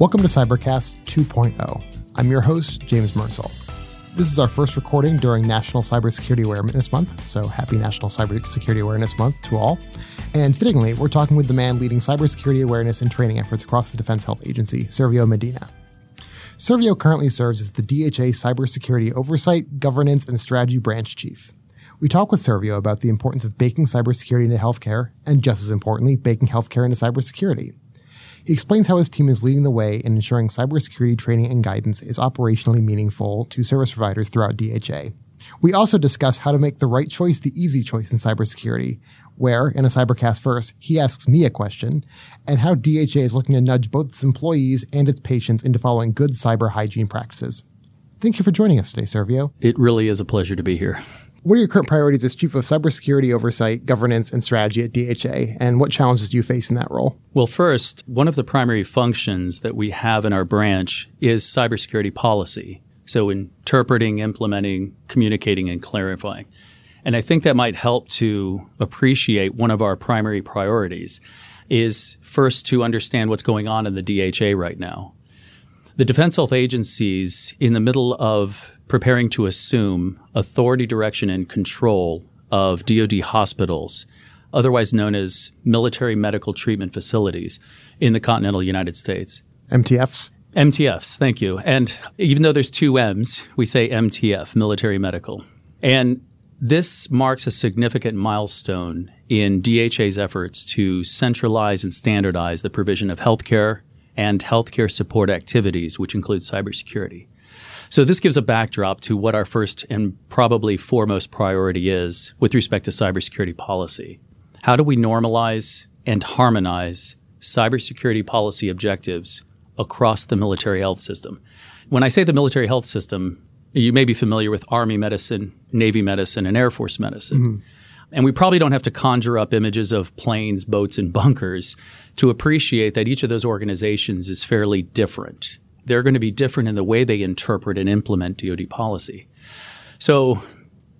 Welcome to Cybercast 2.0. I'm your host, James Mersel. This is our first recording during National Cybersecurity Awareness Month, so happy National Cybersecurity Awareness Month to all. And fittingly, we're talking with the man leading cybersecurity awareness and training efforts across the Defense Health Agency, Servio Medina. Servio currently serves as the DHA Cybersecurity Oversight, Governance, and Strategy Branch Chief. We talk with Servio about the importance of baking cybersecurity into healthcare, and just as importantly, baking healthcare into cybersecurity. He explains how his team is leading the way in ensuring cybersecurity training and guidance is operationally meaningful to service providers throughout DHA. We also discuss how to make the right choice the easy choice in cybersecurity, where, in a Cybercast first, he asks me a question, and how DHA is looking to nudge both its employees and its patients into following good cyber hygiene practices. Thank you for joining us today, Servio. It really is a pleasure to be here. What are your current priorities as Chief of Cybersecurity Oversight, Governance, and Strategy at DHA, and what challenges do you face in that role? Well, first, one of the primary functions that we have in our branch is cybersecurity policy. So, interpreting, implementing, communicating, and clarifying. And I think that might help to appreciate one of our primary priorities is first to understand what's going on in the DHA right now. The Defense Health Agencies, in the middle of preparing to assume authority, direction, and control of DoD hospitals, otherwise known as military medical treatment facilities in the continental United States. MTFs? MTFs, thank you. And even though there's two M's, we say MTF, military medical. And this marks a significant milestone in DHA's efforts to centralize and standardize the provision of healthcare and healthcare support activities, which include cybersecurity. So this gives a backdrop to what our first and probably foremost priority is with respect to cybersecurity policy. How do we normalize and harmonize cybersecurity policy objectives across the military health system? When I say the military health system, you may be familiar with Army medicine, Navy medicine, and Air Force medicine. Mm-hmm. And we probably don't have to conjure up images of planes, boats, and bunkers to appreciate that each of those organizations is fairly different they're going to be different in the way they interpret and implement DoD policy. So,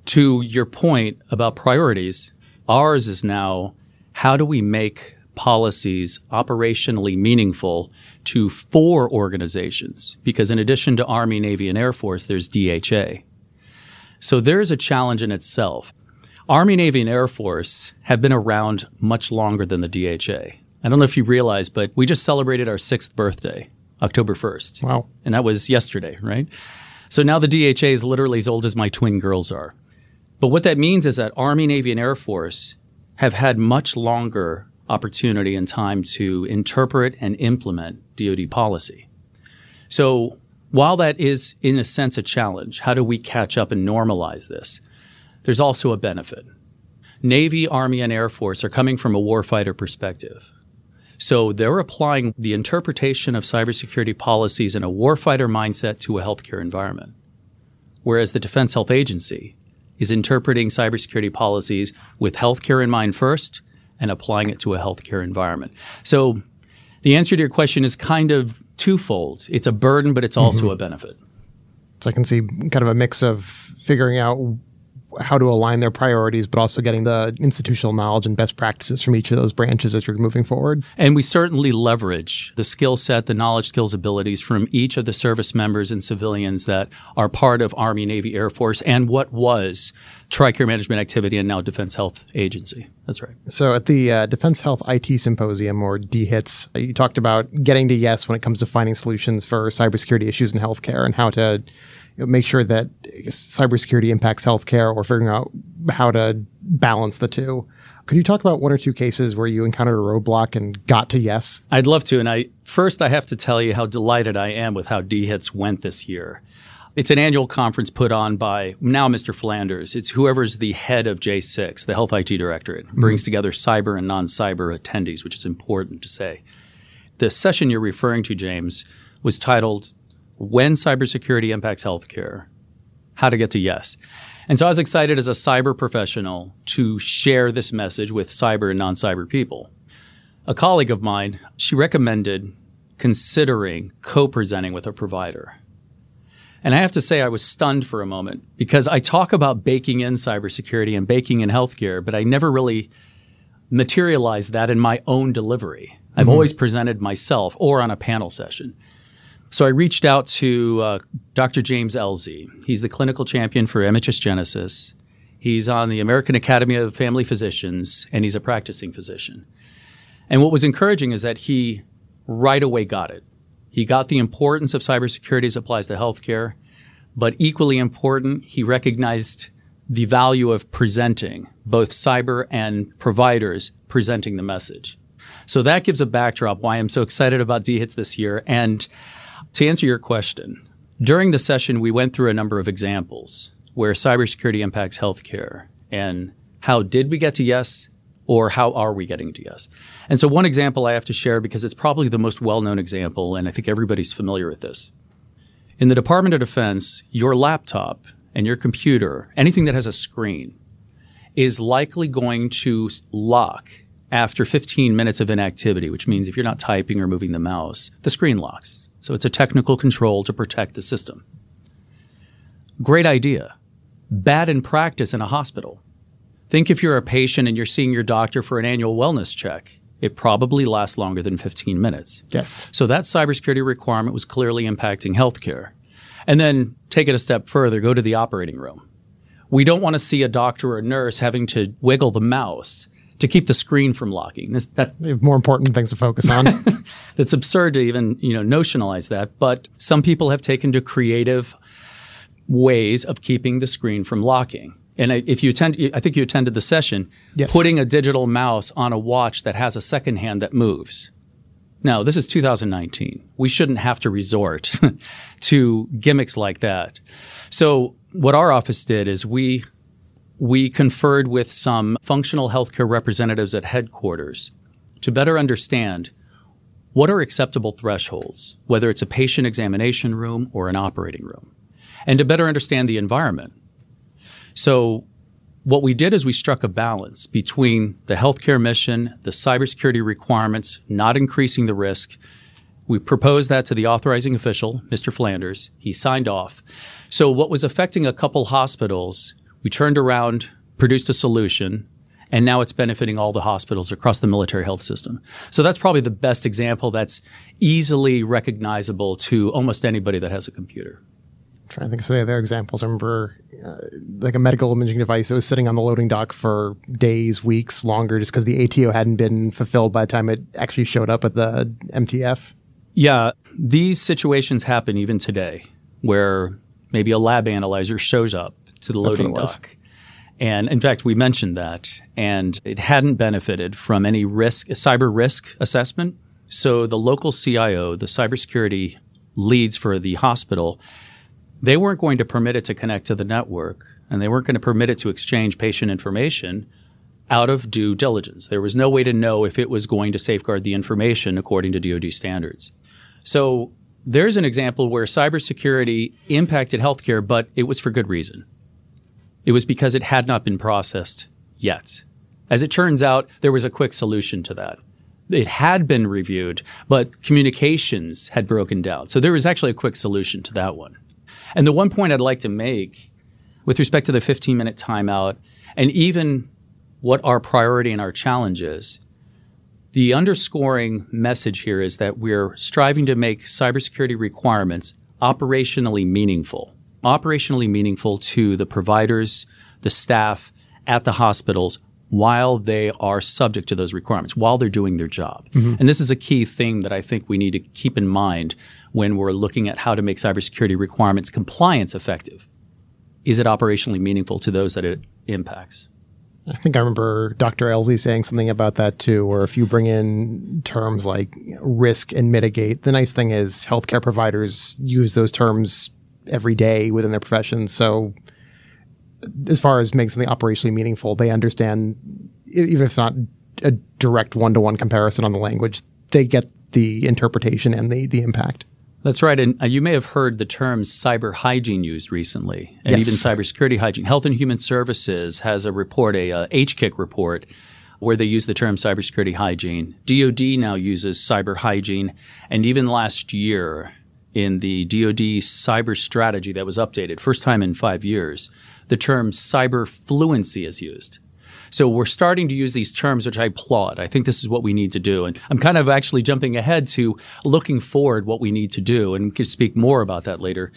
to your point about priorities, ours is now how do we make policies operationally meaningful to four organizations? Because in addition to Army, Navy, and Air Force, there's DHA. So there's a challenge in itself. Army, Navy, and Air Force have been around much longer than the DHA. I don't know if you realize, but we just celebrated our sixth birthday. October 1st. Wow. And that was yesterday, right? So now the DHA is literally as old as my twin girls are. But what that means is that Army, Navy, and Air Force have had much longer opportunity and time to interpret and implement DoD policy. So while that is, in a sense, a challenge, how do we catch up and normalize this? There's also a benefit. Navy, Army, and Air Force are coming from a warfighter perspective. So they're applying the interpretation of cybersecurity policies in a warfighter mindset to a healthcare environment. Whereas the Defense Health Agency is interpreting cybersecurity policies with healthcare in mind first and applying it to a healthcare environment. So the answer to your question is kind of twofold. It's a burden, but it's also mm-hmm. a benefit. So I can see kind of a mix of figuring out how to align their priorities, but also getting the institutional knowledge and best practices from each of those branches as you're moving forward. And we certainly leverage the skill set, the knowledge, skills, abilities from each of the service members and civilians that are part of Army, Navy, Air Force, and what was TRICARE Management Activity and now Defense Health Agency. That's right. So at the uh, Defense Health IT Symposium, or DHITS, you talked about getting to yes when it comes to finding solutions for cybersecurity issues in healthcare and how to know, make sure that cybersecurity impacts healthcare or figuring out how to balance the two. Could you talk about one or two cases where you encountered a roadblock and got to yes? I'd love to. And I first I have to tell you how delighted I am with how DHITS went this year. It's an annual conference put on by now Mr. Flanders. It's whoever's the head of J6, the Health IT Directorate, mm-hmm. brings together cyber and non-cyber attendees, which is important to say. The session you're referring to, James, was titled when cybersecurity impacts healthcare, how to get to yes. And so I was excited as a cyber professional to share this message with cyber and non cyber people. A colleague of mine, she recommended considering co presenting with a provider. And I have to say, I was stunned for a moment because I talk about baking in cybersecurity and baking in healthcare, but I never really materialized that in my own delivery. I've mm-hmm. always presented myself or on a panel session. So I reached out to uh, Dr. James Ellzy. He's the clinical champion for MHS Genesis. He's on the American Academy of Family Physicians, and he's a practicing physician. And what was encouraging is that he right away got it. He got the importance of cybersecurity as applies to healthcare, but equally important, he recognized the value of presenting, both cyber and providers presenting the message. So that gives a backdrop why I'm so excited about DHITS this year. And to answer your question, during the session, we went through a number of examples where cybersecurity impacts healthcare and how did we get to yes or how are we getting to yes? And so one example I have to share because it's probably the most well-known example and I think everybody's familiar with this. In the Department of Defense, your laptop and your computer, anything that has a screen, is likely going to lock after 15 minutes of inactivity, which means if you're not typing or moving the mouse, the screen locks. So it's a technical control to protect the system. Great idea. Bad in practice in a hospital. Think if you're a patient and you're seeing your doctor for an annual wellness check, it probably lasts longer than 15 minutes. Yes. So that cybersecurity requirement was clearly impacting healthcare. And then take it a step further, go to the operating room. We don't want to see a doctor or a nurse having to wiggle the mouse to keep the screen from locking. This, that, They have more important things to focus on. it's absurd to even you know notionalize that, but some people have taken to creative ways of keeping the screen from locking. And I- if you attend, I think you attended the session, Yes. putting a digital mouse on a watch that has a second hand that moves. Now, this is 2019. We shouldn't have to resort to gimmicks like that. So, what our office did is we we conferred with some functional healthcare representatives at headquarters to better understand what are acceptable thresholds, whether it's a patient examination room or an operating room, and to better understand the environment. So, what we did is we struck a balance between the healthcare mission, the cybersecurity requirements, not increasing the risk. We proposed that to the authorizing official, Mr. Flanders. He signed off. So, what was affecting a couple hospitals, we turned around, produced a solution, and now it's benefiting all the hospitals across the military health system. So, that's probably the best example that's easily recognizable to almost anybody that has a computer. trying to think of some other examples. I remember uh, like a medical imaging device that was sitting on the loading dock for days, weeks, longer, just because the ATO hadn't been fulfilled by the time it actually showed up at the MTF. Yeah, these situations happen even today where maybe a lab analyzer shows up to the loading dock. And in fact, we mentioned that, and it hadn't benefited from any risk, cyber risk assessment. So the local CIO, the cybersecurity leads for the hospital, they weren't going to permit it to connect to the network, and they weren't going to permit it to exchange patient information out of due diligence. There was no way to know if it was going to safeguard the information according to DoD standards. So there's an example where cybersecurity impacted healthcare, but it was for good reason. It was because it had not been processed yet. As it turns out, there was a quick solution to that. It had been reviewed, but communications had broken down. So there was actually a quick solution to that one. And the one point I'd like to make with respect to the 15 minute timeout and even what our priority and our challenge is, the underscoring message here is that we're striving to make cybersecurity requirements operationally meaningful, operationally meaningful to the providers, the staff at the hospitals while they are subject to those requirements, while they're doing their job. Mm-hmm. And this is a key thing that I think we need to keep in mind when we're looking at how to make cybersecurity requirements compliance effective. Is it operationally meaningful to those that it impacts? I think I remember Dr. Ellzy saying something about that too, where if you bring in terms like risk and mitigate, the nice thing is healthcare providers use those terms every day within their profession. So as far as making something operationally meaningful, they understand, even if it's not a direct one to one comparison on the language, they get the interpretation and the, the impact. That's right. And uh, you may have heard the term cyber hygiene used recently, and Yes. even cybersecurity hygiene. Health and Human Services has a report, a uh, HKIC report, where they use the term cybersecurity hygiene. DoD now uses cyber hygiene, and even last year in the DoD cyber strategy that was updated, first time in five years, the term cyber fluency is used. So we're starting to use these terms, which I applaud. I think this is what we need to do. And I'm kind of actually jumping ahead to looking forward what we need to do and we can speak more about that later.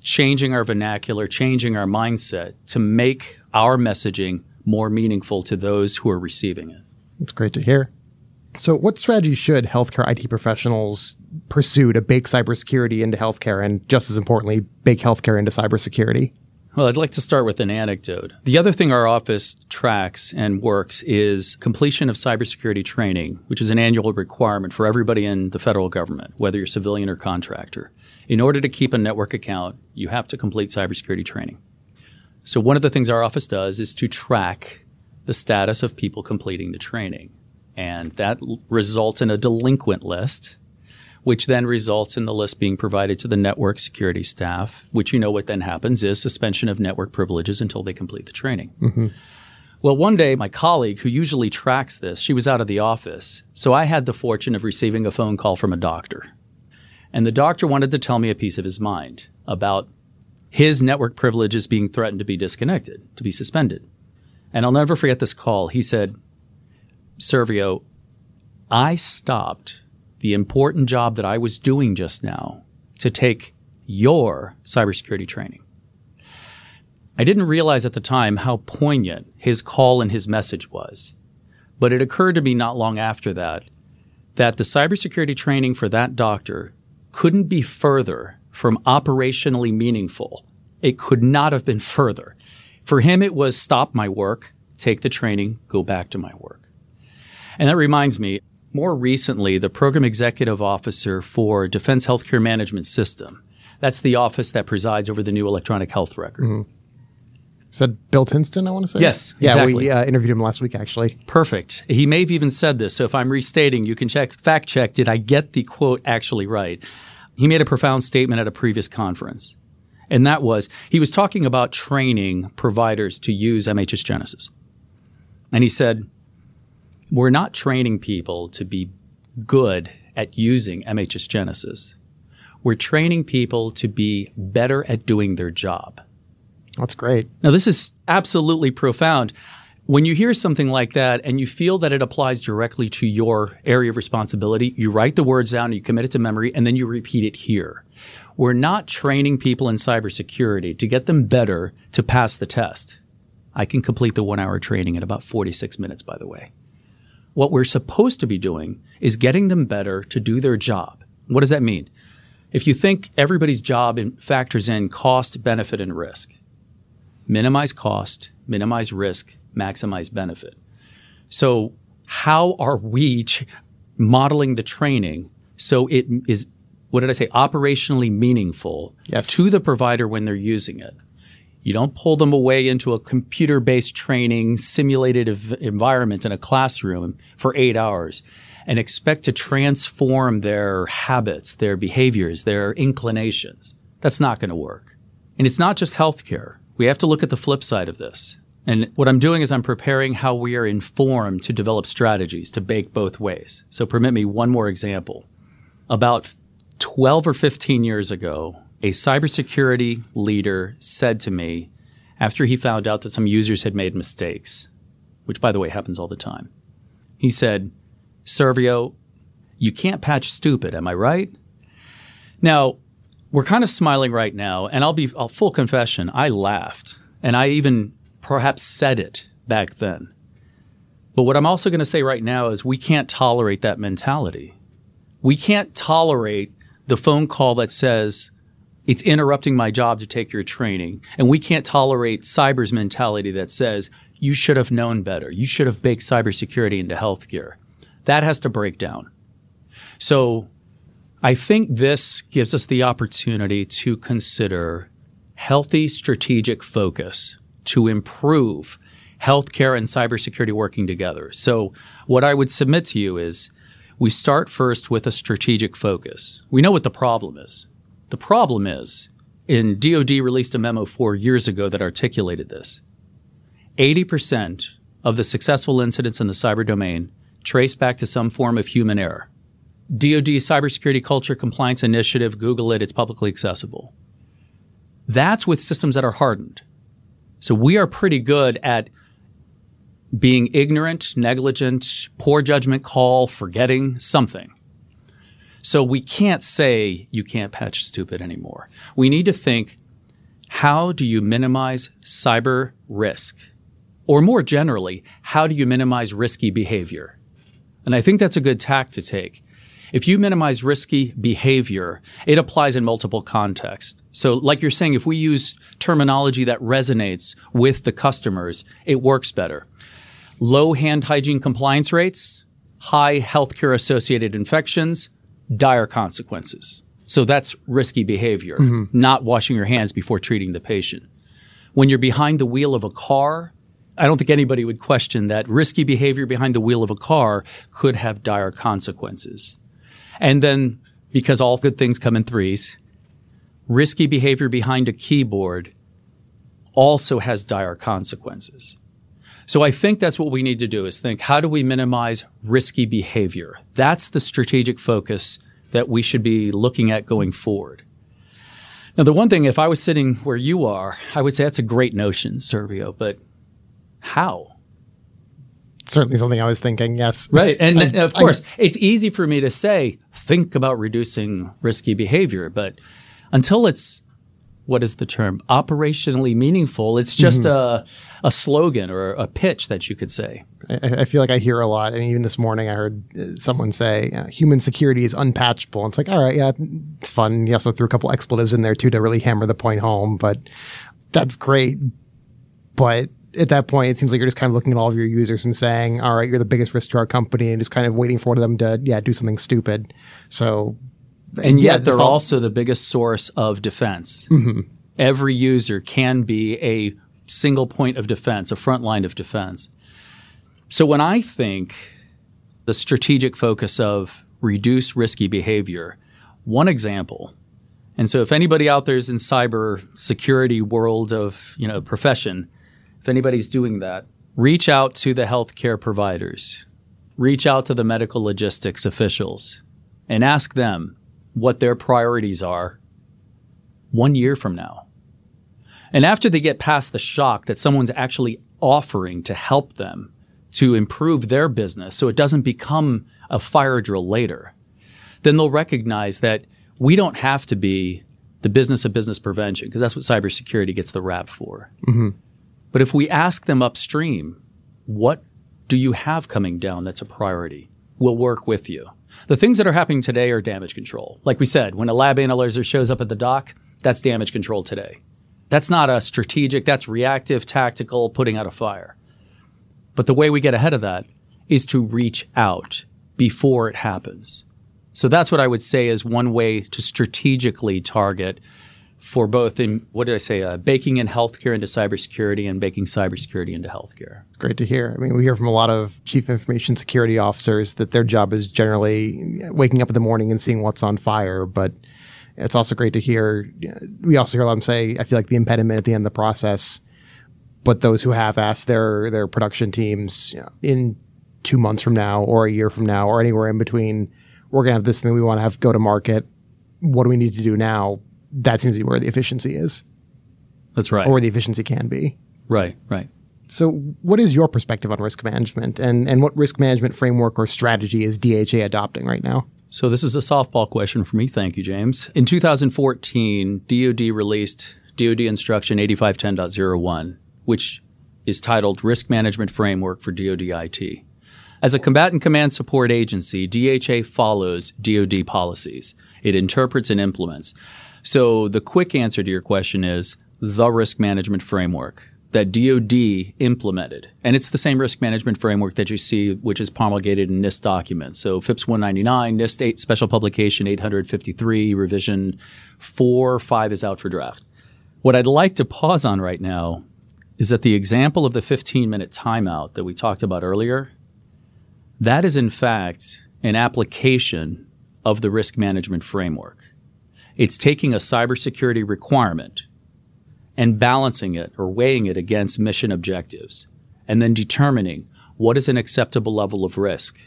Changing our vernacular, changing our mindset to make our messaging more meaningful to those who are receiving it. It's great to hear. So, what strategy should healthcare IT professionals pursue to bake cybersecurity into healthcare and, just as importantly, bake healthcare into cybersecurity? Well, I'd like to start with an anecdote. The other thing our office tracks and works is completion of cybersecurity training, which is an annual requirement for everybody in the federal government, whether you're civilian or contractor. In order to keep a network account, you have to complete cybersecurity training. So, one of the things our office does is to track the status of people completing the training. And that results in a delinquent list, which then results in the list being provided to the network security staff, which you know what then happens is suspension of network privileges until they complete the training. Mm-hmm. Well, one day, my colleague who usually tracks this, she was out of the office. So I had the fortune of receiving a phone call from a doctor. And the doctor wanted to tell me a piece of his mind about his network privileges being threatened to be disconnected, to be suspended. And I'll never forget this call. He said, Servio, I stopped the important job that I was doing just now to take your cybersecurity training. I didn't realize at the time how poignant his call and his message was. But it occurred to me not long after that that the cybersecurity training for that doctor couldn't be further from operationally meaningful. It could not have been further. For him, it was stop my work, take the training, go back to my work. And that reminds me, more recently, the program executive officer for Defense Healthcare Management System. That's the office that presides over the new electronic health record. Mm-hmm. Is that Bill Tinston, I want to say? Yes. Yeah, exactly. we uh, interviewed him last week, actually. Perfect. He may have even said this. So if I'm restating, you can check, fact check, did I get the quote actually right? He made a profound statement at a previous conference. And that was he was talking about training providers to use MHS Genesis. And he said, we're not training people to be good at using MHS Genesis. We're training people to be better at doing their job. That's great. Now, this is absolutely profound. When you hear something like that and you feel that it applies directly to your area of responsibility, you write the words down, you commit it to memory, and then you repeat it here. We're not training people in cybersecurity to get them better to pass the test. I can complete the one hour training in about 46 minutes, by the way. What we're supposed to be doing is getting them better to do their job. What does that mean? If you think everybody's job factors in cost, benefit, and risk, minimize cost, minimize risk, maximize benefit. So, how are we ch- modeling the training so it is, what did I say, operationally meaningful yes. to the provider when they're using it? You don't pull them away into a computer based training simulated environment in a classroom for eight hours and expect to transform their habits, their behaviors, their inclinations. That's not going to work. And it's not just healthcare. We have to look at the flip side of this. And what I'm doing is I'm preparing how we are informed to develop strategies to bake both ways. So permit me one more example. About 12 or 15 years ago, a cybersecurity leader said to me after he found out that some users had made mistakes, which by the way happens all the time. He said, Servio, you can't patch stupid, am I right? Now, we're kind of smiling right now, and I'll be I'll, full confession, I laughed, and I even perhaps said it back then. But what I'm also going to say right now is we can't tolerate that mentality. We can't tolerate the phone call that says, it's interrupting my job to take your training. And we can't tolerate cyber's mentality that says you should have known better. You should have baked cybersecurity into healthcare. That has to break down. So I think this gives us the opportunity to consider healthy strategic focus to improve healthcare and cybersecurity working together. So what I would submit to you is we start first with a strategic focus. We know what the problem is. The problem is, in DoD released a memo four years ago that articulated this. 80% of the successful incidents in the cyber domain trace back to some form of human error. DoD Cybersecurity Culture Compliance Initiative, Google it, it's publicly accessible. That's with systems that are hardened. So we are pretty good at being ignorant, negligent, poor judgment call, forgetting something. So we can't say you can't patch stupid anymore. We need to think how do you minimize cyber risk? Or more generally, how do you minimize risky behavior? And I think that's a good tack to take. If you minimize risky behavior, it applies in multiple contexts. So, like you're saying, if we use terminology that resonates with the customers, it works better. Low hand hygiene compliance rates, high healthcare associated infections, dire consequences. So that's risky behavior, mm-hmm. not washing your hands before treating the patient. When you're behind the wheel of a car, I don't think anybody would question that risky behavior behind the wheel of a car could have dire consequences. And then, because all good things come in threes, risky behavior behind a keyboard also has dire consequences. So I think that's what we need to do is think how do we minimize risky behavior? That's the strategic focus that we should be looking at going forward. Now, the one thing, if I was sitting where you are, I would say that's a great notion, Servio, but how? Certainly something I was thinking, yes. Right. And, I, of course, I, it's easy for me to say, think about reducing risky behavior, but until it's what is the term? Operationally meaningful. It's just mm-hmm. a, a slogan or a pitch that you could say. I, I, feel like i hear a lot. And even this morning i heard uh, someone say uh, human security is unpatchable. It's like all right yeah it's fun. You also threw a couple expletives in there too to really hammer the point home. But that's great. But at that point, it seems like you're just kind of looking at all of your users and saying, all right, you're the biggest risk to our company and just kind of waiting for them to, yeah, do something stupid. So and yet yeah, they're default. also the biggest source of defense. Mm-hmm. Every user can be a single point of defense, a front line of defense. So when I think the strategic focus of reduce risky behavior, one example, and so if anybody out there is in cyber security world of you know profession, if anybody's doing that, reach out to the healthcare providers, reach out to the medical logistics officials, and ask them what their priorities are one year from now. And after they get past the shock that someone's actually offering to help them to improve their business so it doesn't become a fire drill later, then they'll recognize that we don't have to be the business of business prevention because that's what cybersecurity gets the rap for. Mm-hmm. But if we ask them upstream, what do you have coming down that's a priority? We'll work with you. The things that are happening today are damage control. Like we said, when a lab analyzer shows up at the dock, that's damage control today. That's not a strategic, that's reactive, tactical, putting out a fire. But the way we get ahead of that is to reach out before it happens. So that's what I would say is one way to strategically target for both in what did I say, uh, baking in healthcare into cybersecurity and baking cybersecurity into healthcare. It's great to hear. I mean, we hear from a lot of chief information security officers that their job is generally waking up in the morning and seeing what's on fire, but it's also great to hear. We also hear them say, "I feel like the impediment at the end of the process." But those who have asked their their production teams you know, in two months from now, or a year from now, or anywhere in between, we're gonna have this thing we want to have go to market. What do we need to do now? That seems to be where the efficiency is. That's right. Or where the efficiency can be. Right, right. So, what is your perspective on risk management, and and what risk management framework or strategy is DHA adopting right now? So, this is a softball question for me. Thank you, James. In 2014, DoD released DoD Instruction 8510.01, which is titled Risk Management Framework for DoD IT. As a combatant command support agency, DHA follows DoD policies. It interprets and implements. So the quick answer to your question is the risk management framework that DoD implemented. And it's the same risk management framework that you see, which is promulgated in NIST documents. So FIPS 199, NIST 8, Special Publication 853, Revision 4, 5 is out for draft. What I'd like to pause on right now is that the example of the 15 minute timeout that we talked about earlier, that is in fact an application of the risk management framework. It's taking a cybersecurity requirement and balancing it or weighing it against mission objectives and then determining what is an acceptable level of risk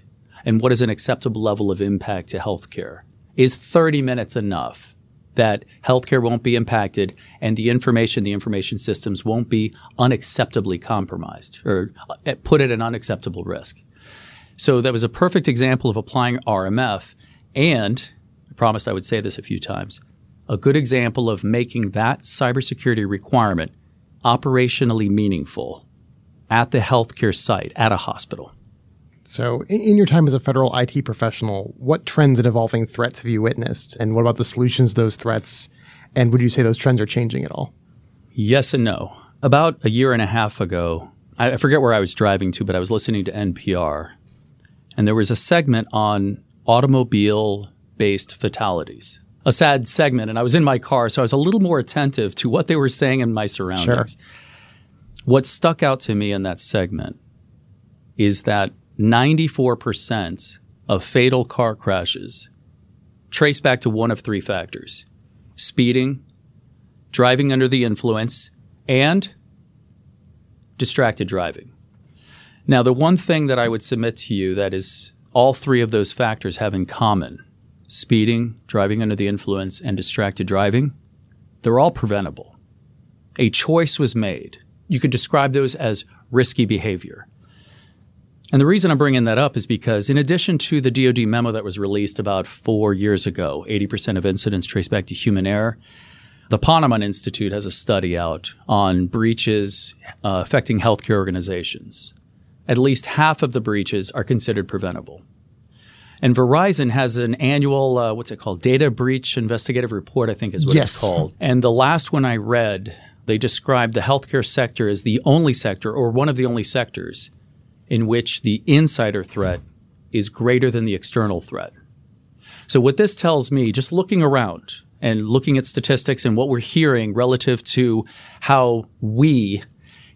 and what is an acceptable level of impact to healthcare. Is 30 minutes enough? that healthcare won't be impacted and the information, the information systems won't be unacceptably compromised or uh, put at an unacceptable risk. So that was a perfect example of applying RMF and promised I would say this a few times. A good example of making that cybersecurity requirement operationally meaningful at the healthcare site, at a hospital. So, in your time as a federal IT professional, what trends and evolving threats have you witnessed? And what about the solutions to those threats? And would you say those trends are changing at all? Yes and no. About a year and a half ago, I forget where I was driving to, but I was listening to NPR. And there was a segment on automobile based fatalities. A sad segment. And I was in my car, so I was a little more attentive to what they were saying in my surroundings. Sure. What stuck out to me in that segment is that 94% of fatal car crashes trace back to one of three factors speeding, driving under the influence, and distracted driving. Now, the one thing that I would submit to you that is all three of those factors have in common speeding, driving under the influence, and distracted driving they're all preventable. A choice was made. You could describe those as risky behavior. And the reason I'm bringing that up is because, in addition to the DoD memo that was released about four years ago, 80% of incidents trace back to human error. The Ponemon Institute has a study out on breaches uh, affecting healthcare organizations. At least half of the breaches are considered preventable. And Verizon has an annual, uh, what's it called? Data breach investigative report, I think is what yes. it's called. And the last one I read, they described the healthcare sector as the only sector or one of the only sectors in which the insider threat is greater than the external threat. So, what this tells me, just looking around and looking at statistics and what we're hearing relative to how we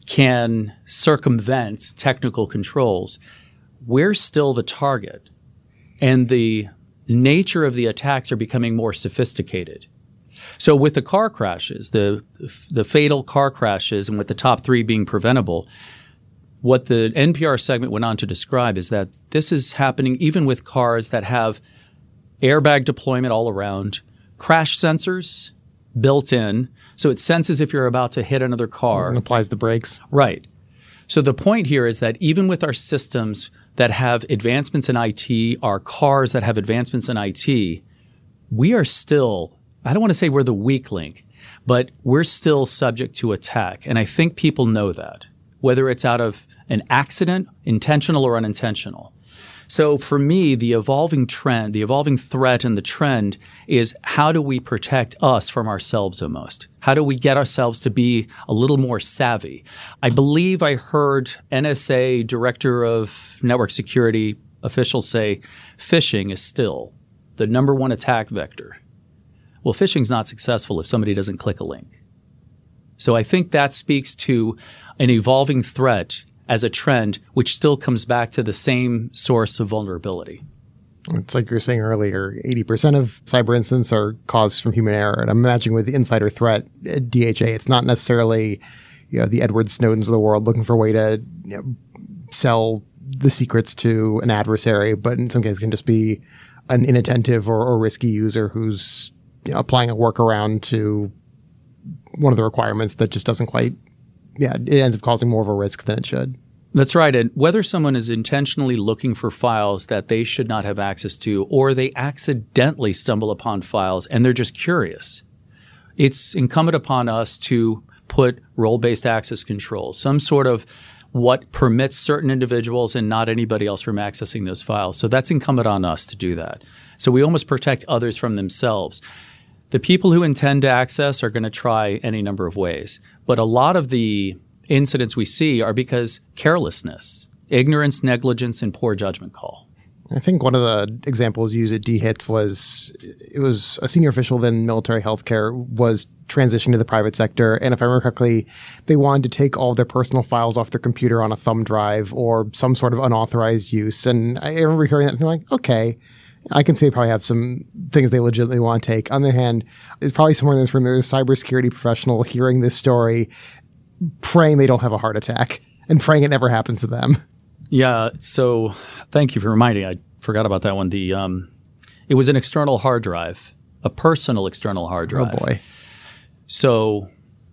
can circumvent technical controls, we're still the target. And the nature of the attacks are becoming more sophisticated. So with the car crashes, the the fatal car crashes, and with the top three being preventable, what the NPR segment went on to describe is that this is happening even with cars that have airbag deployment all around, crash sensors built in, so it senses if you're about to hit another car. And applies the brakes. Right. So the point here is that even with our systems that have advancements in IT, our cars that have advancements in IT, we are still, I don't want to say we're the weak link, but we're still subject to attack. And I think people know that whether it's out of an accident, intentional or unintentional. So for me, the evolving trend, the evolving threat and the trend is how do we protect us from ourselves almost? How do we get ourselves to be a little more savvy? I believe I heard NSA director of network security officials say phishing is still the number one attack vector. Well, phishing's not successful if somebody doesn't click a link. So I think that speaks to an evolving threat as a trend, which still comes back to the same source of vulnerability. It's like you were saying earlier, 80% of cyber incidents are caused from human error. And I'm imagining with the insider threat at DHA, it's not necessarily you know, the Edward Snowdens of the world looking for a way to you know, sell the secrets to an adversary, but in some cases can just be an inattentive or, or risky user who's you know, applying a workaround to one of the requirements that just doesn't quite yeah, it ends up causing more of a risk than it should. That's right. And whether someone is intentionally looking for files that they should not have access to, or they accidentally stumble upon files and they're just curious, it's incumbent upon us to put role based access controls, some sort of what permits certain individuals and not anybody else from accessing those files. So that's incumbent on us to do that. So we almost protect others from themselves. The people who intend to access are going to try any number of ways. But a lot of the incidents we see are because carelessness, ignorance, negligence, and poor judgment call. I think one of the examples used at DHITS was it was a senior official in military healthcare was transitioning to the private sector. And if I remember correctly, they wanted to take all their personal files off their computer on a thumb drive or some sort of unauthorized use. And I remember hearing that and like, okay, I can see they probably have some things they legitimately want to take. On the other hand, it's probably somewhere in this room there's a cybersecurity professional hearing this story, praying they don't have a heart attack and praying it never happens to them. Yeah. So thank you for reminding. I forgot about that one. The um, it was an external hard drive a personal external hard drive. Oh boy. So,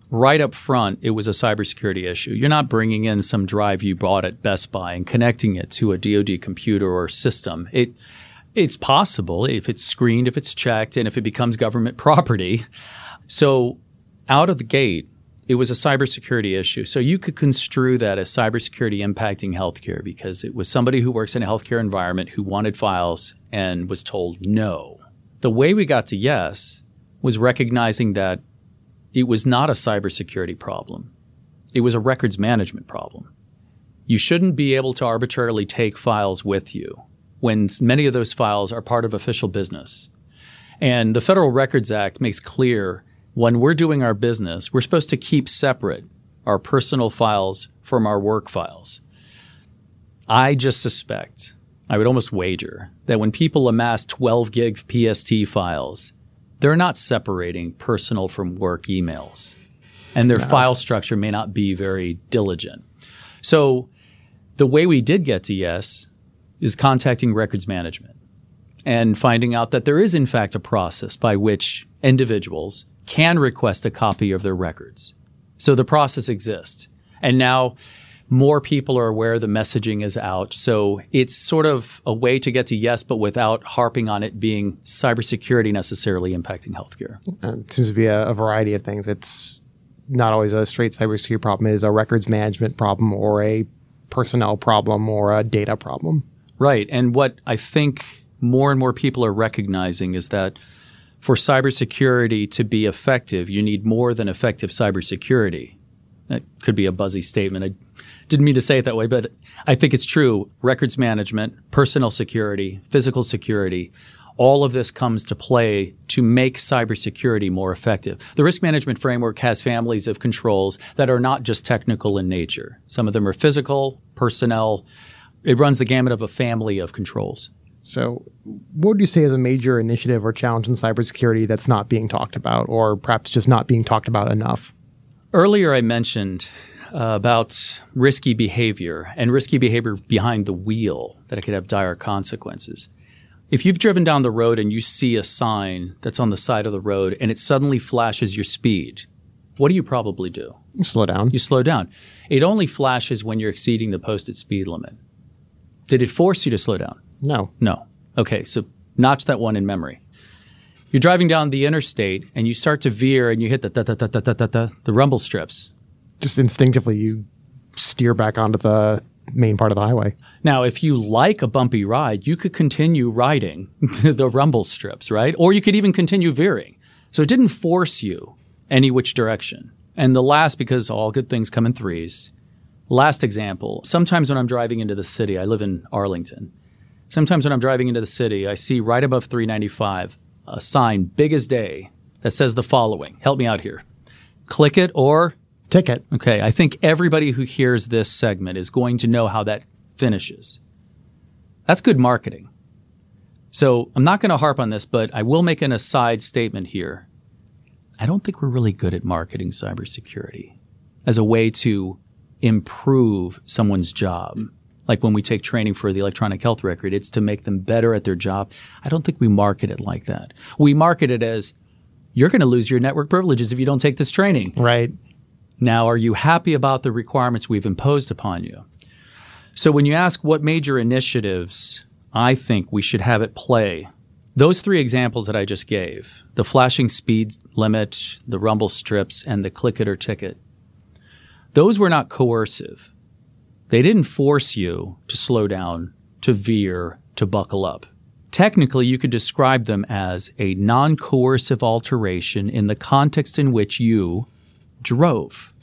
right up front, it was a cybersecurity issue. You're not bringing in some drive you bought at Best Buy and connecting it to a DoD computer or system. It it's possible if it's screened, if it's checked, and if it becomes government property. So, out of the gate, it was a cybersecurity issue. So you could construe that as cybersecurity impacting healthcare because it was somebody who works in a healthcare environment who wanted files and was told no. The way we got to yes was recognizing that it was not a cybersecurity problem. It was a records management problem. You shouldn't be able to arbitrarily take files with you when many of those files are part of official business. And the Federal Records Act makes clear when we're doing our business, we're supposed to keep separate our personal files from our work files. I just suspect, I would almost wager, that when people amass 12 gig PST files, they're not separating personal from work emails. And their file structure may not be very diligent. So the way we did get to yes is contacting records management and finding out that there is, in fact, a process by which individuals can request a copy of their records. So the process exists. And now more people are aware the messaging is out. So it's sort of a way to get to yes, but without harping on it being cybersecurity necessarily impacting healthcare. Uh, it seems to be a, a variety of things. It's not always a straight cybersecurity problem. It is a records management problem or a personnel problem or a data problem. Right. And what I think more and more people are recognizing is that for cybersecurity to be effective, you need more than effective cybersecurity. That could be a buzzy statement. I didn't mean to say it that way, but I think it's true. Records management, personnel security, physical security, all of this comes to play to make cybersecurity more effective. The risk management framework has families of controls that are not just technical in nature. Some of them are physical, personnel. It runs the gamut of a family of controls. So, what would you say is a major initiative or challenge in cybersecurity that's not being talked about, or perhaps just not being talked about enough? Earlier, I mentioned uh, about risky behavior and risky behavior behind the wheel that it could have dire consequences. If you've driven down the road and you see a sign that's on the side of the road and it suddenly flashes your speed, what do you probably do? You slow down. You slow down. It only flashes when you're exceeding the posted speed limit. Did it force you to slow down? No. No. Okay, so notch that one in memory. You're driving down the interstate and you start to veer and you hit the da, da, da, da, da, da, da, the rumble strips. Just instinctively, you steer back onto the main part of the highway. Now, if you like a bumpy ride, you could continue riding the rumble strips, right? Or you could even continue veering. So it didn't force you any which direction. And the last, because all good things come in threes. Last example, sometimes when I'm driving into the city, I live in Arlington. Sometimes when I'm driving into the city, I see right above 395 a sign big as day that says the following. Help me out here. Click it or Ticket. Okay, I think everybody who hears this segment is going to know how that finishes. That's good marketing. So I'm not going to harp on this, but I will make an aside statement here. I don't think we're really good at marketing cybersecurity as a way to improve someone's job. Like when we take training for the electronic health record, it's to make them better at their job. I don't think we market it like that. We market it as you're going to lose your network privileges if you don't take this training. Right. Now, are you happy about the requirements we've imposed upon you? So, when you ask what major initiatives I think we should have at play, those three examples that I just gave the flashing speed limit, the rumble strips, and the click it or ticket those were not coercive. They didn't force you to slow down, to veer, to buckle up. Technically, you could describe them as a non coercive alteration in the context in which you drove.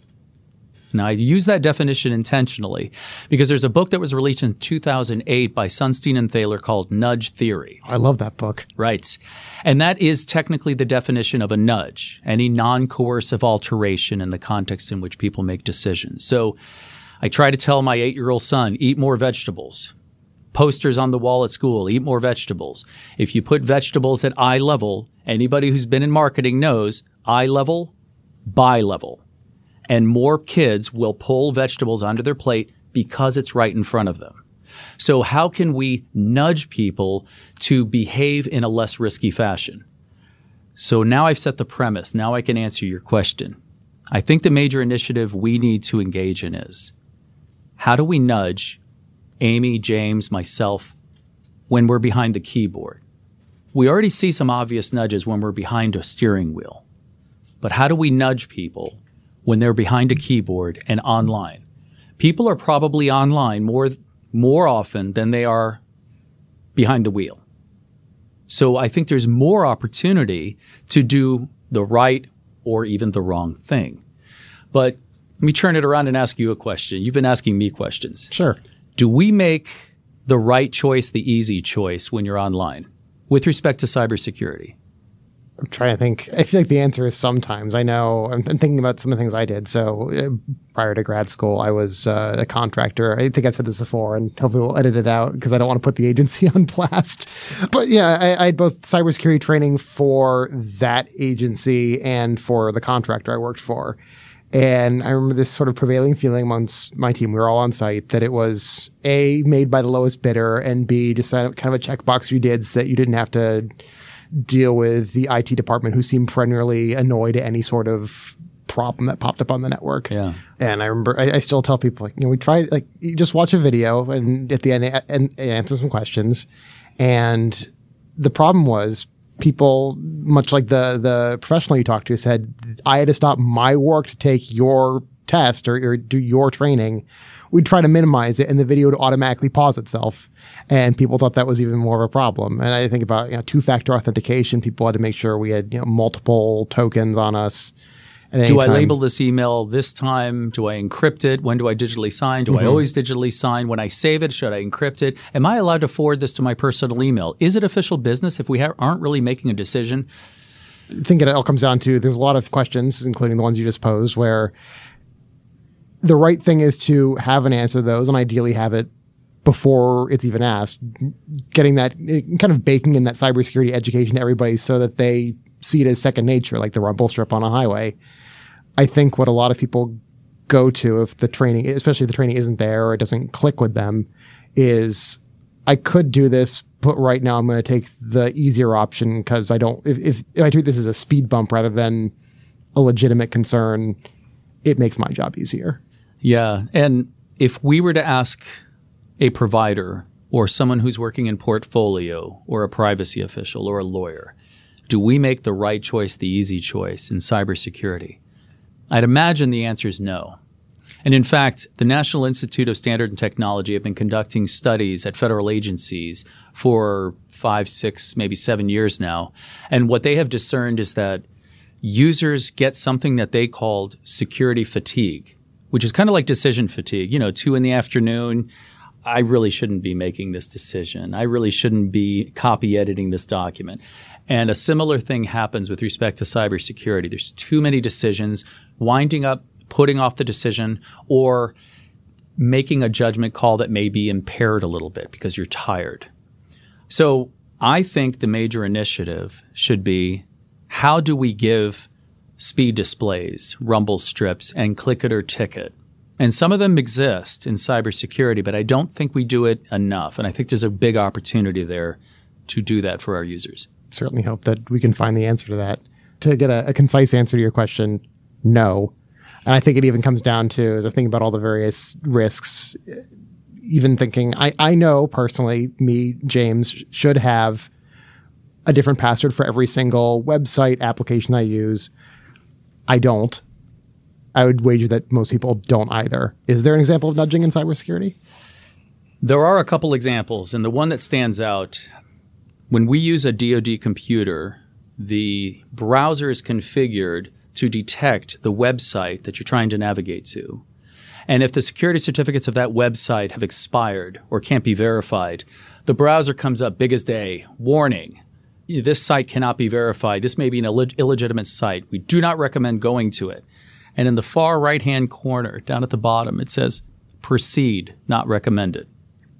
Now, I use that definition intentionally because there's a book that was released in 2008 by Sunstein and Thaler called Nudge Theory. I love that book. Right. And that is technically the definition of a nudge, any non coercive alteration in the context in which people make decisions. So I try to tell my eight year old son, eat more vegetables. Posters on the wall at school, eat more vegetables. If you put vegetables at eye level, anybody who's been in marketing knows eye level, buy level. And more kids will pull vegetables onto their plate because it's right in front of them. So how can we nudge people to behave in a less risky fashion? So now I've set the premise. Now I can answer your question. I think the major initiative we need to engage in is how do we nudge Amy, James, myself when we're behind the keyboard? We already see some obvious nudges when we're behind a steering wheel. But how do we nudge people when they're behind a keyboard and online? People are probably online more more often than they are behind the wheel. So I think there's more opportunity to do the right or even the wrong thing. But let me turn it around and ask you a question. You've been asking me questions. Sure. Do we make the right choice the easy choice when you're online with respect to cybersecurity? I'm trying to think. I feel like the answer is sometimes. I know. I'm, thinking about some of the things I did. So uh, prior to grad school, I was uh, a contractor. I think I've said this before, and hopefully we'll edit it out because I don't want to put the agency on blast. But yeah, I, I, had both cybersecurity training for that agency and for the contractor I worked for. And I remember this sort of prevailing feeling amongst my team. We were all on site that it was a made by the lowest bidder, and b just kind of a checkbox you did so that you didn't have to deal with the IT department who seemed perennially annoyed at any sort of problem that popped up on the network. Yeah. And I remember, I, I still tell people, like, you know, we tried, like, you just watch a video and at the end, and answer some questions. And the problem was people, much like the, the professional you talked to said, I had to stop my work to take your test or, or do your training. We'd try to minimize it and the video would automatically pause itself and people thought that was even more of a problem. And I think about you know, two-factor authentication. People had to make sure we had you know, multiple tokens on us. Do I label this email this time? Do I encrypt it? When do I digitally sign? Do mm-hmm. I always digitally sign? When I save it, should I encrypt it? Am I allowed to forward this to my personal email? Is it official business if we ha- aren't really making a decision? I think it all comes down to there's a lot of questions, including the ones you just posed, where the right thing is to have an answer to those and ideally have it before it's even asked, getting that kind of baking in that cybersecurity education to everybody so that they see it as second nature, like the rumble strip on a highway. I think what a lot of people go to if the training, especially if the training isn't there or it doesn't click with them, is I could do this, but right now I'm going to take the easier option because I don't. If, if, if I treat this as a speed bump rather than a legitimate concern, it makes my job easier. Yeah, and if we were to ask a provider or someone who's working in portfolio or a privacy official or a lawyer, do we make the right choice, the easy choice in cybersecurity? I'd imagine the answer is no. And in fact, the National Institute of Standard and Technology have been conducting studies at federal agencies for five, six, maybe seven years now. And what they have discerned is that users get something that they called security fatigue, which is kind of like decision fatigue. You know, two in the afternoon, I really shouldn't be making this decision. I really shouldn't be copy editing this document. And a similar thing happens with respect to cybersecurity. There's too many decisions, winding up putting off the decision or making a judgment call that may be impaired a little bit because you're tired. So I think the major initiative should be how do we give speed displays, rumble strips, and click it or ticket and some of them exist in cybersecurity, but I don't think we do it enough. And I think there's a big opportunity there to do that for our users. Certainly hope that we can find the answer to that. To get a, a concise answer to your question, no. And I think it even comes down to, as I think about all the various risks, even thinking, I, I know personally, me, James, should have a different password for every single website application I use. I don't. I would wager that most people don't either. Is there an example of nudging in cybersecurity? There are a couple examples, and the one that stands out when we use a DoD computer, the browser is configured to detect the website that you're trying to navigate to. And if the security certificates of that website have expired or can't be verified, the browser comes up big as day, warning. This site cannot be verified. This may be an illeg- illegitimate site. We do not recommend going to it. And in the far right hand corner, down at the bottom, it says proceed, not recommended.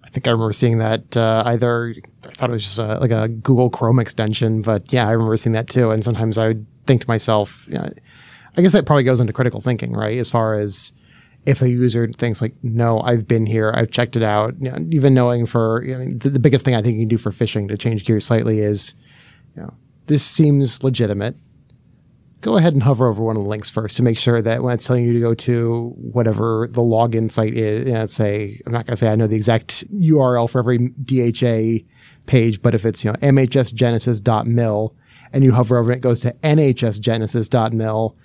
I think I remember seeing that uh, either, I thought it was just a, like a Google Chrome extension, but yeah, I remember seeing that too. And sometimes I would think to myself, you know, I guess that probably goes into critical thinking, right? As far as if a user thinks like, no, I've been here, I've checked it out, you know, even knowing for, you know, the, the biggest thing I think you can do for phishing to change gears slightly is, you know, this seems legitimate, go ahead and hover over one of the links first to make sure that when it's telling you to go to whatever the login site is, say, I'm not going to say I know the exact URL for every DHA page, but if it's, you know, mhsgenesis.mil and you hover over it, it goes to nhsgenesis.mil,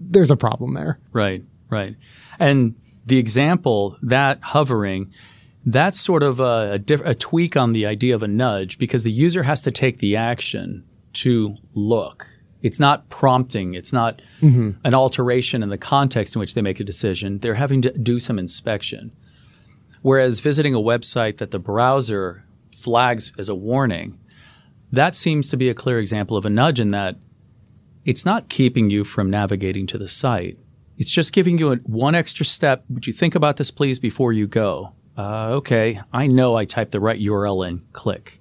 there's a problem there. Right, right. And the example, that hovering, that's sort of a, a, diff- a, tweak on the idea of a nudge because the user has to take the action to look. It's not prompting. It's not mm-hmm. an alteration in the context in which they make a decision. They're having to do some inspection. Whereas visiting a website that the browser flags as a warning, that seems to be a clear example of a nudge in that it's not keeping you from navigating to the site. It's just giving you a, one extra step. Would you think about this, please, before you go? Uh, okay, I know I typed the right URL in. Click.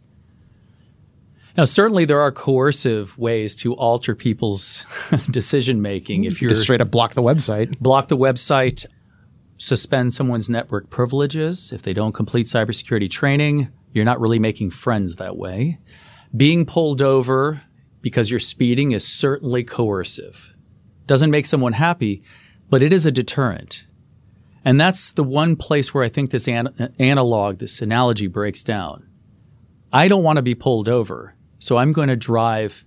Now, certainly there are coercive ways to alter people's decision making. If you're just straight up block the website, block the website, suspend someone's network privileges if they don't complete cybersecurity training, you're not really making friends that way. Being pulled over because you're speeding is certainly coercive. Doesn't make someone happy, but it is a deterrent. And that's the one place where I think this an- analog, this analogy breaks down. I don't want to be pulled over, so I'm going to drive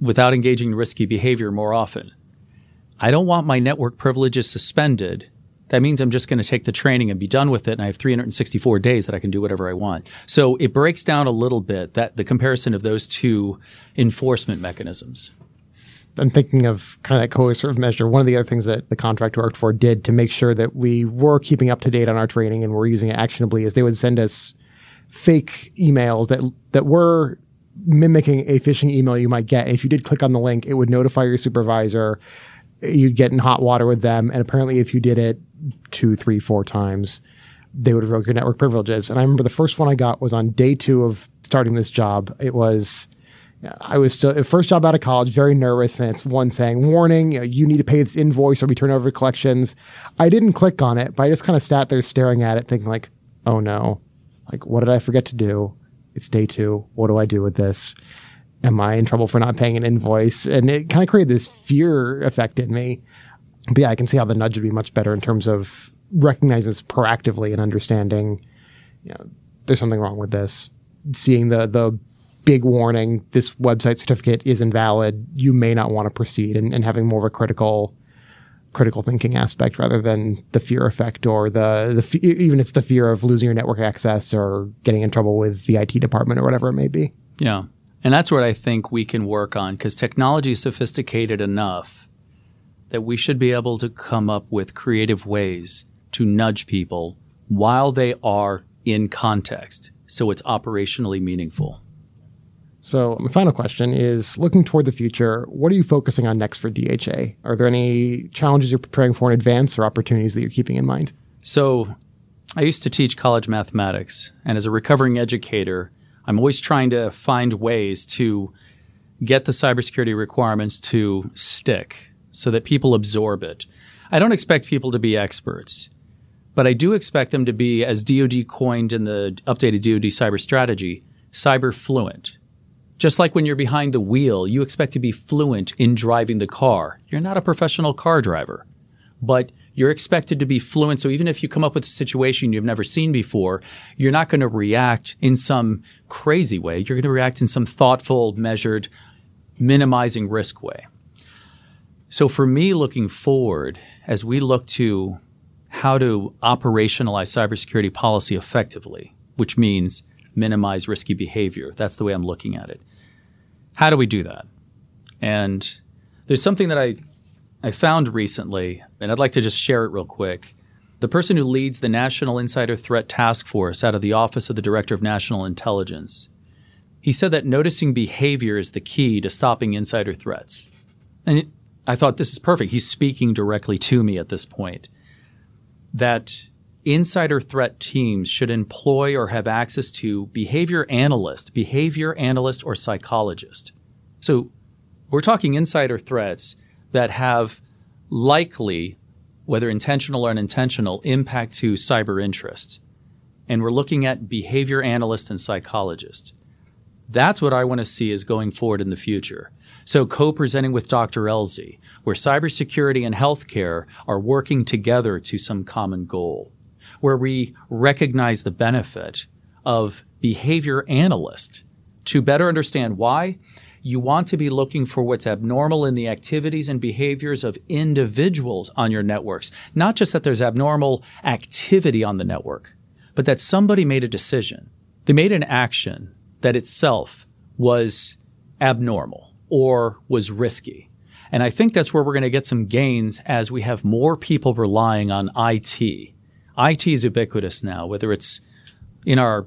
without engaging in risky behavior more often. I don't want my network privileges suspended. That means I'm just going to take the training and be done with it, and I have 364 days that I can do whatever I want. So it breaks down a little bit that the comparison of those two enforcement mechanisms. I'm thinking of kind of that coercive measure. One of the other things that the contract worked for did to make sure that we were keeping up to date on our training and we're using it actionably is they would send us fake emails that that were mimicking a phishing email you might get. And if you did click on the link, it would notify your supervisor. You'd get in hot water with them. And apparently, if you did it two, three, four times, they would revoke your network privileges. And I remember the first one I got was on day two of starting this job. It was I was still first job out of college, very nervous, and it's one saying, "Warning: you, know, you need to pay this invoice or we turn over to collections." I didn't click on it, but I just kind of sat there staring at it, thinking like, "Oh no, like what did I forget to do? It's day two. What do I do with this? Am I in trouble for not paying an invoice?" And it kind of created this fear effect in me. But yeah, I can see how the nudge would be much better in terms of recognizing this proactively and understanding, you know, there's something wrong with this. Seeing the the big warning this website certificate is invalid you may not want to proceed and, and having more of a critical critical thinking aspect rather than the fear effect or the, the even it's the fear of losing your network access or getting in trouble with the IT department or whatever it may be. Yeah. And that's what I think we can work on because technology is sophisticated enough that we should be able to come up with creative ways to nudge people while they are in context so it's operationally meaningful. So, my final question is looking toward the future, what are you focusing on next for DHA? Are there any challenges you're preparing for in advance or opportunities that you're keeping in mind? So, I used to teach college mathematics, and as a recovering educator, I'm always trying to find ways to get the cybersecurity requirements to stick so that people absorb it. I don't expect people to be experts, but I do expect them to be, as DoD coined in the updated DoD cyber strategy, cyber fluent just like when you're behind the wheel, you expect to be fluent in driving the car. You're not a professional car driver, but you're expected to be fluent. So even if you come up with a situation you've never seen before, you're not going to react in some crazy way. You're going to react in some thoughtful, measured, minimizing risk way. So for me, looking forward, as we look to how to operationalize cybersecurity policy effectively, which means minimize risky behavior. That's the way I'm looking at it. How do we do that? And there's something that I I found recently, and I'd like to just share it real quick. The person who leads the National Insider Threat Task Force out of the Office of the Director of National Intelligence, he said that noticing behavior is the key to stopping insider threats. And I thought this is perfect. He's speaking directly to me at this point. That insider threat teams should employ or have access to behavior analyst, behavior analyst or psychologist. So we're talking insider threats that have likely, whether intentional or unintentional, impact to cyber interest. And we're looking at behavior analyst and psychologist. That's what I want to see is going forward in the future. So co-presenting with Dr. Ellzy, where cybersecurity and healthcare are working together to some common goal, where we recognize the benefit of behavior analyst to better understand why you want to be looking for what's abnormal in the activities and behaviors of individuals on your networks. Not just that there's abnormal activity on the network, but that somebody made a decision. They made an action that itself was abnormal or was risky. And I think that's where we're going to get some gains as we have more people relying on IT. IT is ubiquitous now, whether it's in our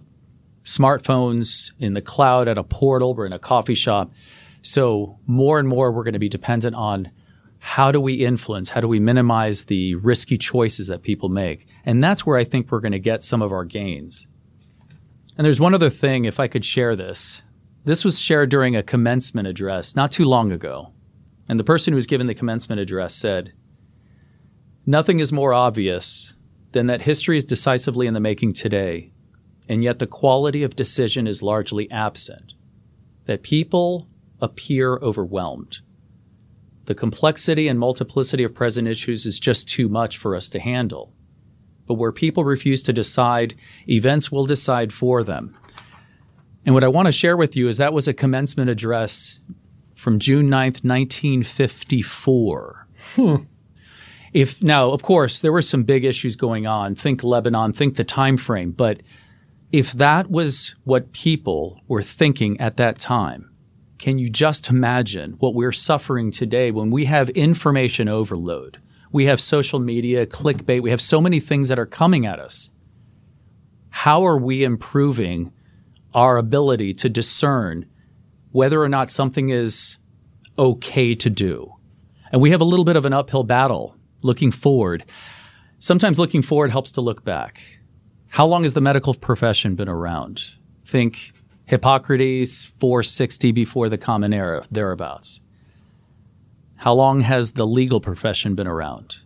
smartphones, in the cloud, at a portal, we're in a coffee shop. So more and more we're going to be dependent on how do we influence, how do we minimize the risky choices that people make? And that's where I think we're going to get some of our gains. And there's one other thing, if I could share this. This was shared during a commencement address not too long ago. And the person who was given the commencement address said, Nothing is more obvious than that history is decisively in the making today and yet the quality of decision is largely absent. That people appear overwhelmed. The complexity and multiplicity of present issues is just too much for us to handle. But where people refuse to decide, events will decide for them. And what I want to share with you is that was a commencement address from June 9th, 1954. Hmm. If now, of course, there were some big issues going on. Think Lebanon, think the time frame, but if that was what people were thinking at that time, can you just imagine what we're suffering today when we have information overload? We have social media, clickbait, we have so many things that are coming at us. How are we improving our ability to discern whether or not something is okay to do? And we have a little bit of an uphill battle looking forward. Sometimes looking forward helps to look back. How long has the medical profession been around? Think Hippocrates 460 before the Common Era, thereabouts. How long has the legal profession been around?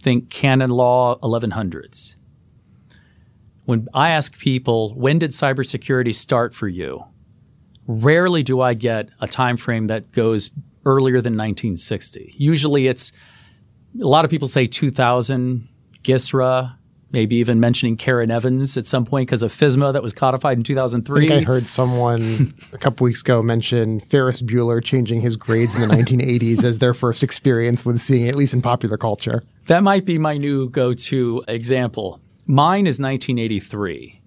Think canon law 1100s. When I ask people, when did cybersecurity start for you? Rarely do I get a time frame that goes earlier than 1960. Usually it's a lot of people say 2000, GISRA, maybe even mentioning Karen Evans at some point because of FISMA that was codified in 2003. I think I heard someone a couple weeks ago mention Ferris Bueller changing his grades in the 1980s as their first experience with seeing it, at least in popular culture. That might be my new go to example. Mine is 1983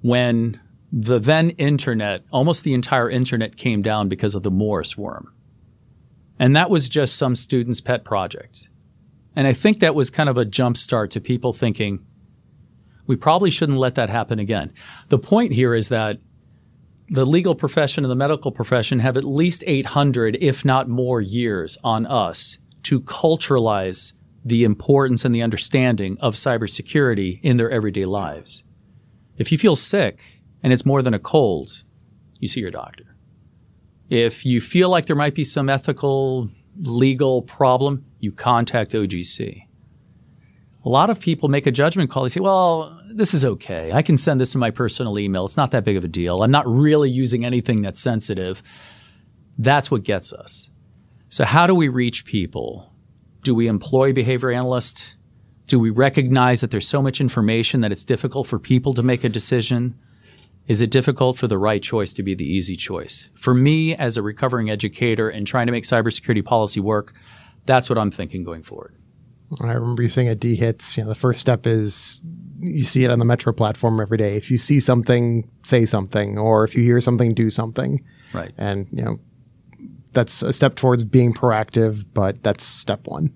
when the then internet, almost the entire internet came down because of the Morris worm. And that was just some student's pet project. And I think that was kind of a jump start to people thinking, we probably shouldn't let that happen again. The point here is that the legal profession and the medical profession have at least 800, if not more, years on us to culturalize the importance and the understanding of cybersecurity in their everyday lives. If you feel sick and it's more than a cold, you see your doctor. If you feel like there might be some ethical legal problem, you contact OGC. A lot of people make a judgment call. They say, well, this is okay. I can send this to my personal email. It's not that big of a deal. I'm not really using anything that's sensitive. That's what gets us. So, how do we reach people? Do we employ behavior analysts? Do we recognize that there's so much information that it's difficult for people to make a decision? Is it difficult for the right choice to be the easy choice? For me, as a recovering educator and trying to make cybersecurity policy work, that's what I'm thinking going forward. I remember you saying at DHITS, you know, the first step is you see it on the Metro platform every day. If you see something, say something, or if you hear something, do something. Right. And, you know, that's a step towards being proactive, but that's step one.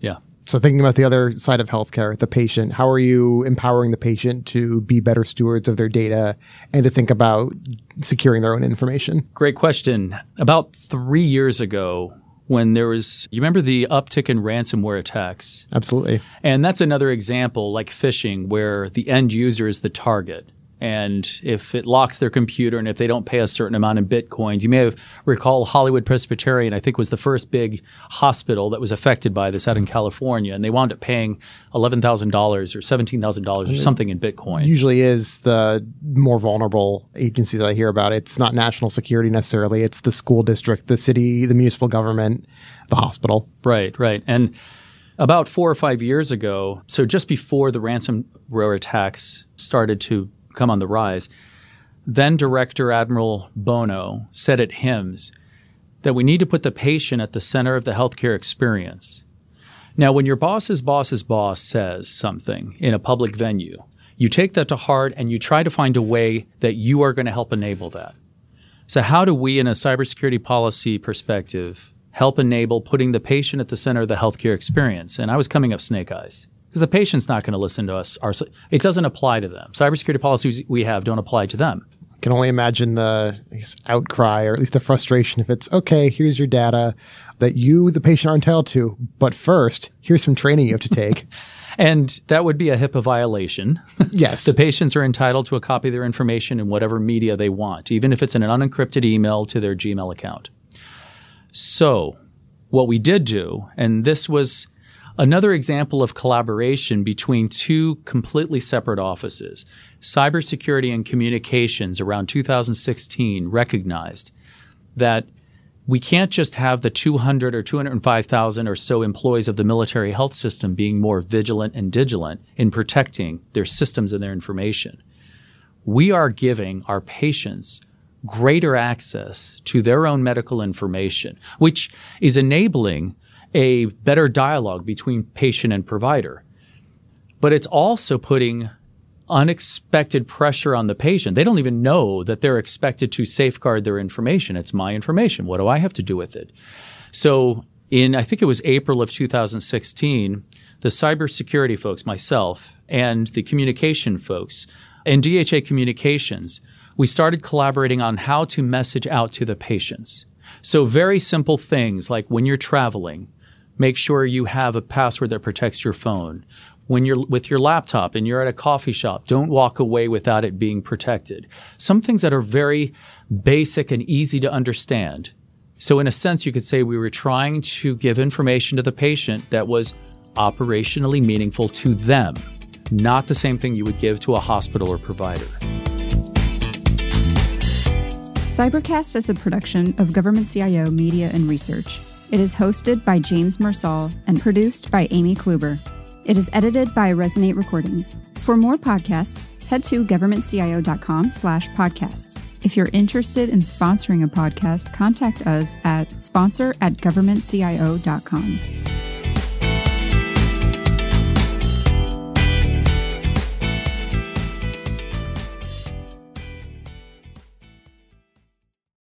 Yeah. So thinking about the other side of healthcare, the patient, how are you empowering the patient to be better stewards of their data and to think about securing their own information? Great question. About three years ago, when there was, you remember the uptick in ransomware attacks? Absolutely. And that's another example, like phishing, where the end user is the target. And if it locks their computer and if they don't pay a certain amount in bitcoins you may have recall hollywood presbyterian i think was the first big hospital that was affected by this out in california and they wound up paying $11000 or $17000 or something in bitcoin Usually is the more vulnerable agencies I hear about. It's not national security necessarily. It's the school district, the city, the municipal government, the hospital. Right, right. And about four or five years ago, so just before the ransomware attacks started to come on the rise, then Director Admiral Bono said at HIMSS that we need to put the patient at the center of the healthcare experience. Now, when your boss's boss's boss says something in a public venue, you take that to heart and you try to find a way that you are going to help enable that. So, how do we, in a cybersecurity policy perspective, help enable putting the patient at the center of the healthcare experience? And I was coming up snake eyes because the patient's not going to listen to us. Our, it doesn't apply to them. Cybersecurity policies we have don't apply to them. I can only imagine the outcry or at least the frustration if it's okay, here's your data that you, the patient, are entitled to. But first, here's some training you have to take. And that would be a HIPAA violation. yes. The patients are entitled to a copy of their information in whatever media they want, even if it's in an unencrypted email to their Gmail account. So, what we did do, and this was another example of collaboration between two completely separate offices. Cybersecurity and communications around 2016 recognized that we can't just have the 200 or 205,000 or so employees of the military health system being more vigilant and diligent in protecting their systems and their information. We are giving our patients greater access to their own medical information, which is enabling a better dialogue between patient and provider. But it's also putting unexpected pressure on the patient. They don't even know that they're expected to safeguard their information. It's my information. What do I have to do with it? So, in I think it was April of 2016, the cybersecurity folks, myself, and the communication folks, and DHA Communications, we started collaborating on how to message out to the patients. So, very simple things like when you're traveling, make sure you have a password that protects your phone when you're with your laptop and you're at a coffee shop, don't walk away without it being protected. Some things that are very basic and easy to understand. So, in a sense, you could say we were trying to give information to the patient that was operationally meaningful to them, not the same thing you would give to a hospital or provider. Cybercast is a production of Government CIO Media and Research. It is hosted by James Mersall and produced by Amy Kluber. It is edited by Resonate Recordings. For more podcasts, head to governmentcio.com slash podcasts. If you're interested in sponsoring a podcast, contact us at sponsor at governmentcio.com.